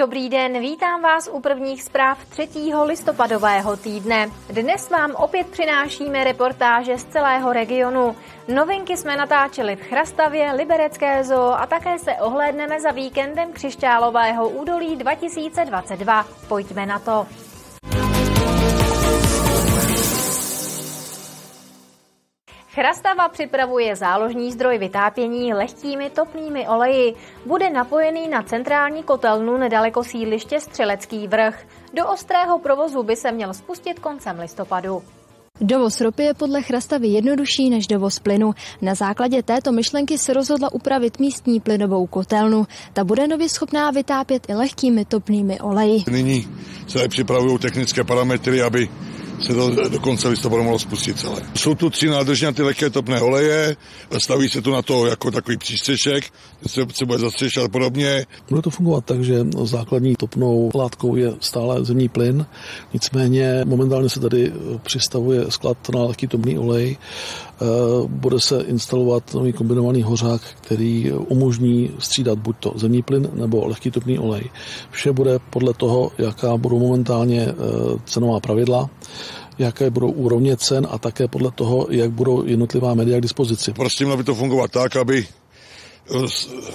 Dobrý den, vítám vás u prvních zpráv 3. listopadového týdne. Dnes vám opět přinášíme reportáže z celého regionu. Novinky jsme natáčeli v Chrastavě, Liberecké zoo a také se ohlédneme za víkendem Křišťálového údolí 2022. Pojďme na to. Chrastava připravuje záložní zdroj vytápění lehkými topnými oleji. Bude napojený na centrální kotelnu nedaleko sídliště Střelecký vrch. Do ostrého provozu by se měl spustit koncem listopadu. Dovoz ropy je podle Chrastavy jednodušší než dovoz plynu. Na základě této myšlenky se rozhodla upravit místní plynovou kotelnu. Ta bude nově schopná vytápět i lehkými topnými oleji. Nyní se připravují technické parametry, aby se to do konce listopadu mohlo spustit celé. Jsou tu tři nádrže na ty lehké topné oleje, staví se tu na to jako takový přístřešek, se, bude zastřešovat a podobně. Bude to fungovat tak, že základní topnou látkou je stále zemní plyn, nicméně momentálně se tady přistavuje sklad na lehký topný olej, eh, bude se instalovat nový kombinovaný hořák, který umožní střídat buď to zemní plyn nebo lehký topný olej. Vše bude podle toho, jaká budou momentálně eh, cenová pravidla jaké budou úrovně cen a také podle toho, jak budou jednotlivá média k dispozici. Prostě mělo by to fungovat tak, aby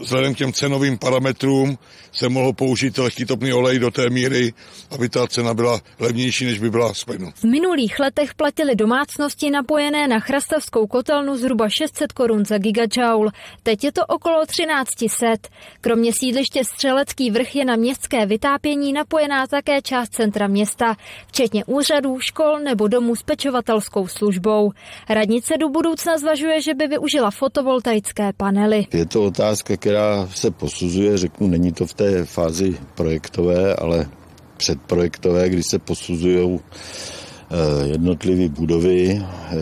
vzhledem k těm cenovým parametrům se mohl použít lehký topný olej do té míry, aby ta cena byla levnější, než by byla z plynu. V minulých letech platili domácnosti napojené na chrastavskou kotelnu zhruba 600 korun za gigajoule. Teď je to okolo 1300. Kromě sídliště Střelecký vrch je na městské vytápění napojená také část centra města, včetně úřadů, škol nebo domů s pečovatelskou službou. Radnice do budoucna zvažuje, že by využila fotovoltaické panely. Je to otázka, která se posuzuje, řeknu, není to v té fázi projektové, ale předprojektové, kdy se posuzují eh, jednotlivé budovy, eh,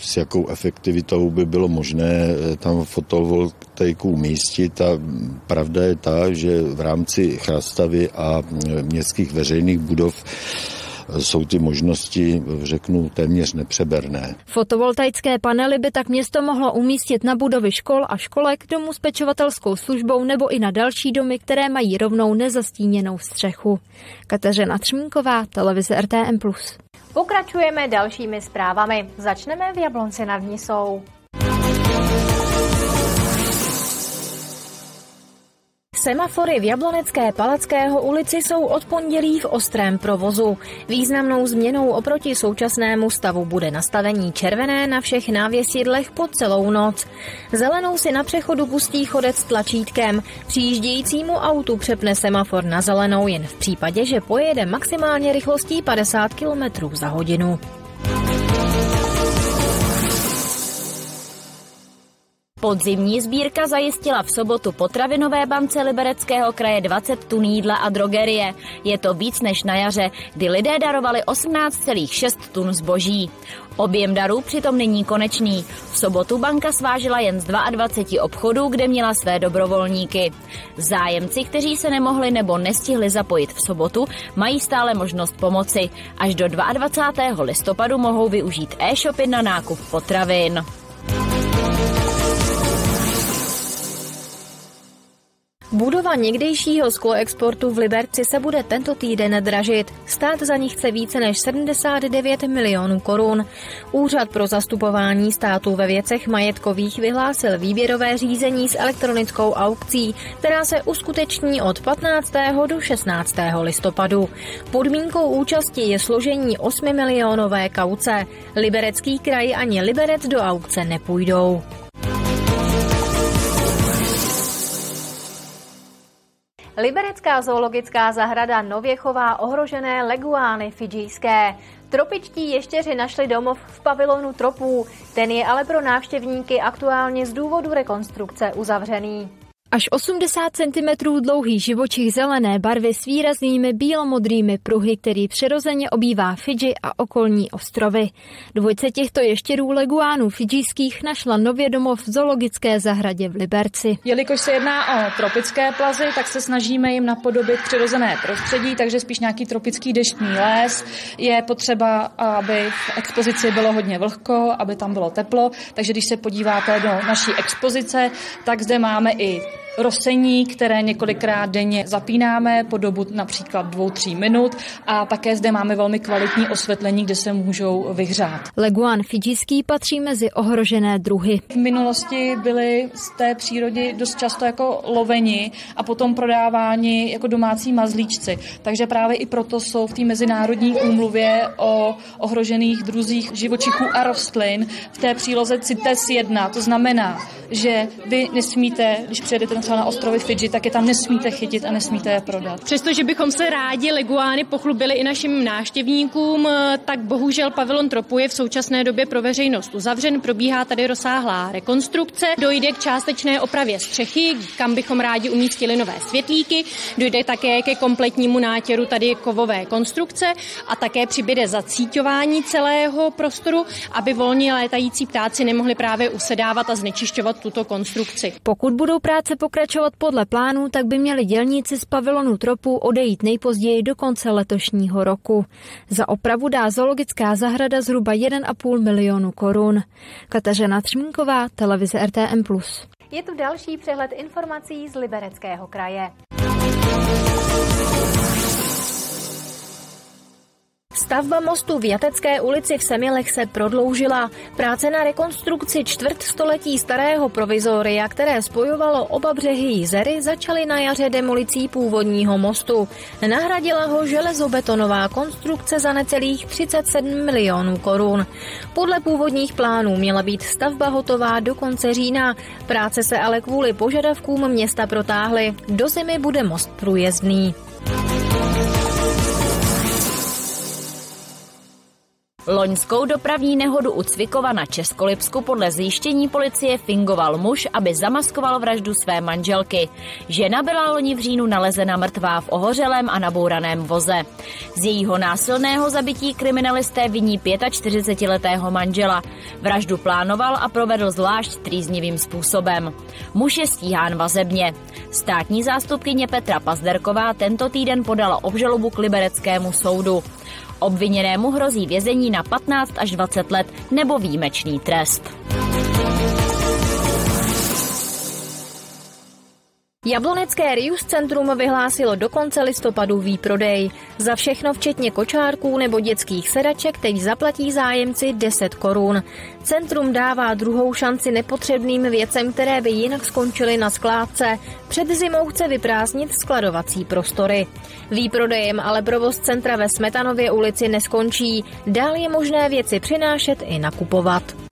s jakou efektivitou by bylo možné eh, tam fotovoltaiku umístit. A pravda je ta, že v rámci chrastavy a městských veřejných budov jsou ty možnosti, řeknu, téměř nepřeberné. Fotovoltaické panely by tak město mohlo umístit na budovy škol a školek, domů s pečovatelskou službou nebo i na další domy, které mají rovnou nezastíněnou střechu. Kateřina Třmínková, televize RTM+. Pokračujeme dalšími zprávami. Začneme v Jablonci nad Nisou. Semafory v Jablonecké Palackého ulici jsou od pondělí v ostrém provozu. Významnou změnou oproti současnému stavu bude nastavení červené na všech návěsidlech po celou noc. Zelenou si na přechodu pustí chodec tlačítkem. Přijíždějícímu autu přepne semafor na zelenou jen v případě, že pojede maximálně rychlostí 50 km za hodinu. Podzimní sbírka zajistila v sobotu potravinové bance Libereckého kraje 20 tun jídla a drogerie. Je to víc než na jaře, kdy lidé darovali 18,6 tun zboží. Objem darů přitom není konečný. V sobotu banka svážila jen z 22 obchodů, kde měla své dobrovolníky. Zájemci, kteří se nemohli nebo nestihli zapojit v sobotu, mají stále možnost pomoci. Až do 22. listopadu mohou využít e-shopy na nákup potravin. Budova někdejšího skloexportu v Liberci se bude tento týden dražit. Stát za ní chce více než 79 milionů korun. Úřad pro zastupování státu ve věcech majetkových vyhlásil výběrové řízení s elektronickou aukcí, která se uskuteční od 15. do 16. listopadu. Podmínkou účasti je složení 8 milionové kauce. Liberecký kraj ani Liberec do aukce nepůjdou. Liberecká zoologická zahrada nově chová ohrožené leguány fidžijské. Tropičtí ještěři našli domov v pavilonu tropů, ten je ale pro návštěvníky aktuálně z důvodu rekonstrukce uzavřený. Až 80 cm dlouhý živočich zelené barvy s výraznými bílomodrými pruhy, který přirozeně obývá Fidži a okolní ostrovy. Dvojce těchto ještěrů leguánů fidžijských našla nově domov v zoologické zahradě v Liberci. Jelikož se jedná o tropické plazy, tak se snažíme jim napodobit přirozené prostředí, takže spíš nějaký tropický deštný les. Je potřeba, aby v expozici bylo hodně vlhko, aby tam bylo teplo, takže když se podíváte do naší expozice, tak zde máme i rosení, které několikrát denně zapínáme po dobu například dvou, tří minut a také zde máme velmi kvalitní osvětlení, kde se můžou vyhřát. Leguan fidžický patří mezi ohrožené druhy. V minulosti byly z té přírody dost často jako loveni a potom prodáváni jako domácí mazlíčci. Takže právě i proto jsou v té mezinárodní úmluvě o ohrožených druzích živočichů a rostlin v té příloze CITES 1. To znamená, že vy nesmíte, když přijedete třeba na ostrovy Fidži, tak je tam nesmíte chytit a nesmíte je prodat. Přestože bychom se rádi leguány pochlubili i našim návštěvníkům, tak bohužel pavilon Tropu je v současné době pro veřejnost uzavřen. Probíhá tady rozsáhlá rekonstrukce, dojde k částečné opravě střechy, kam bychom rádi umístili nové světlíky, dojde také ke kompletnímu nátěru tady kovové konstrukce a také přibyde zacíťování celého prostoru, aby volně létající ptáci nemohli právě usedávat a znečišťovat tuto konstrukci. Pokud budou práce pokračovat podle plánu, tak by měli dělníci z pavilonu Tropu odejít nejpozději do konce letošního roku. Za opravu dá zoologická zahrada zhruba 1,5 milionu korun. Kateřina Třmínková, televize RTM+. Je tu další přehled informací z Libereckého kraje. Stavba mostu v Jatecké ulici v Semilech se prodloužila. Práce na rekonstrukci čtvrt století starého provizoria, které spojovalo oba břehy Jízery, začaly na jaře demolicí původního mostu. Nahradila ho železobetonová konstrukce za necelých 37 milionů korun. Podle původních plánů měla být stavba hotová do konce října. Práce se ale kvůli požadavkům města protáhly. Do zimy bude most průjezdný. Loňskou dopravní nehodu u Cvikova na Českolipsku podle zjištění policie fingoval muž, aby zamaskoval vraždu své manželky. Žena byla loni v říjnu nalezena mrtvá v ohořelém a nabouraném voze. Z jejího násilného zabití kriminalisté viní 45-letého manžela. Vraždu plánoval a provedl zvlášť trýznivým způsobem. Muž je stíhán vazebně. Státní zástupkyně Petra Pazderková tento týden podala obžalobu k libereckému soudu. Obviněnému hrozí vězení na 15 až 20 let nebo výjimečný trest. Jablonecké Rius Centrum vyhlásilo do konce listopadu výprodej. Za všechno včetně kočárků nebo dětských sedaček teď zaplatí zájemci 10 korun. Centrum dává druhou šanci nepotřebným věcem, které by jinak skončily na skládce. Před zimou chce vyprázdnit skladovací prostory. Výprodejem ale provoz centra ve Smetanově ulici neskončí. Dál je možné věci přinášet i nakupovat.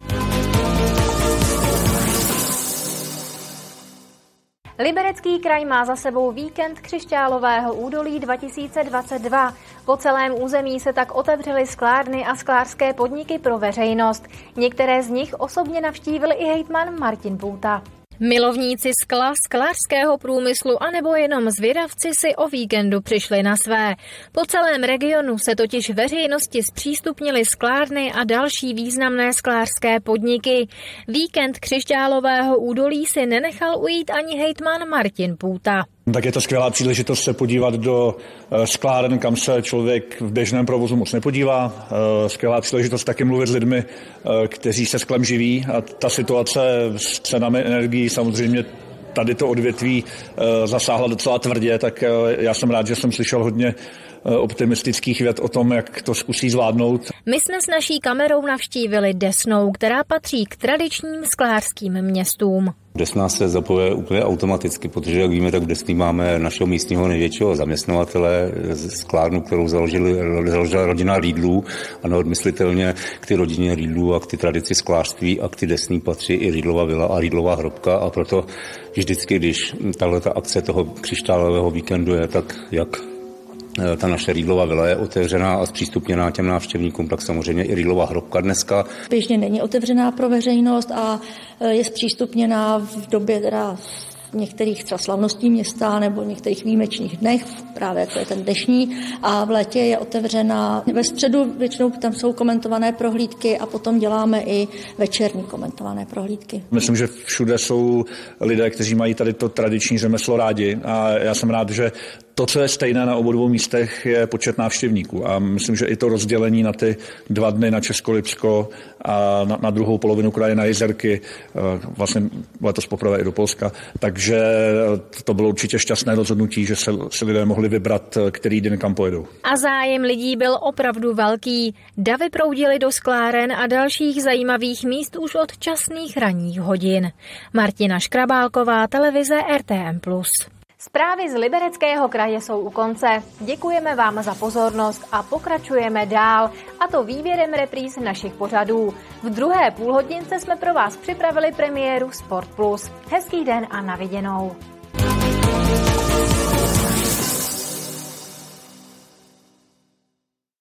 Liberecký kraj má za sebou víkend křišťálového údolí 2022. Po celém území se tak otevřely sklárny a sklářské podniky pro veřejnost. Některé z nich osobně navštívil i hejtman Martin Půta. Milovníci skla, sklářského průmyslu anebo jenom zvědavci si o víkendu přišli na své. Po celém regionu se totiž veřejnosti zpřístupnili sklárny a další významné sklářské podniky. Víkend křišťálového údolí si nenechal ujít ani hejtman Martin Půta. Tak je to skvělá příležitost se podívat do eh, skláren, kam se člověk v běžném provozu moc nepodívá. Eh, skvělá příležitost taky mluvit s lidmi, eh, kteří se sklem živí. A ta situace s cenami energií samozřejmě tady to odvětví zasáhla docela tvrdě, tak já jsem rád, že jsem slyšel hodně optimistických věd o tom, jak to zkusí zvládnout. My jsme s naší kamerou navštívili Desnou, která patří k tradičním sklářským městům. Desna se zapoje úplně automaticky, protože, jak víme, tak v Desný máme našeho místního největšího zaměstnavatele, sklárnu, kterou založili, založila rodina Rýdlů a neodmyslitelně k ty rodině Rýdlů a k ty tradici sklářství a k ty Desný patří i Rýdlova vila a Rýdlova hrobka a proto vždycky, když tahle akce toho křišťálového víkendu je, tak jak Eh, ta naše Rýdlova vila je otevřená a zpřístupněná těm návštěvníkům, tak samozřejmě i Rýdlova hrobka dneska. Běžně není otevřená pro veřejnost a eh, je zpřístupněná v době teda některých třeba slavností města nebo některých výjimečných dnech, právě jako je ten dnešní, a v létě je otevřena ve středu, většinou tam jsou komentované prohlídky a potom děláme i večerní komentované prohlídky. Myslím, že všude jsou lidé, kteří mají tady to tradiční řemeslo rádi a já jsem rád, že To, co je stejné na obou dvou místech, je počet návštěvníků. A myslím, že i to rozdělení na ty dva dny na Česko-Lipsko a na, na druhou polovinu kraje na Jezerky, eh, vlastně letos poprvé i do Polska. Takže to bylo určitě šťastné rozhodnutí, že se, se lidé mohli vybrat, eh, který den kam pojedou. A zájem lidí byl opravdu velký. Davy proudily do skláren a dalších zajímavých míst už od časných ranních hodin. Martina Škrabálková, televize RTM+. Zprávy z Libereckého kraje jsou u konce. Děkujeme vám za pozornost a pokračujeme dál, a to výběrem repríz našich pořadů. V druhé půlhodince jsme pro vás připravili premiéru Sport. Hezký den a naviděnou.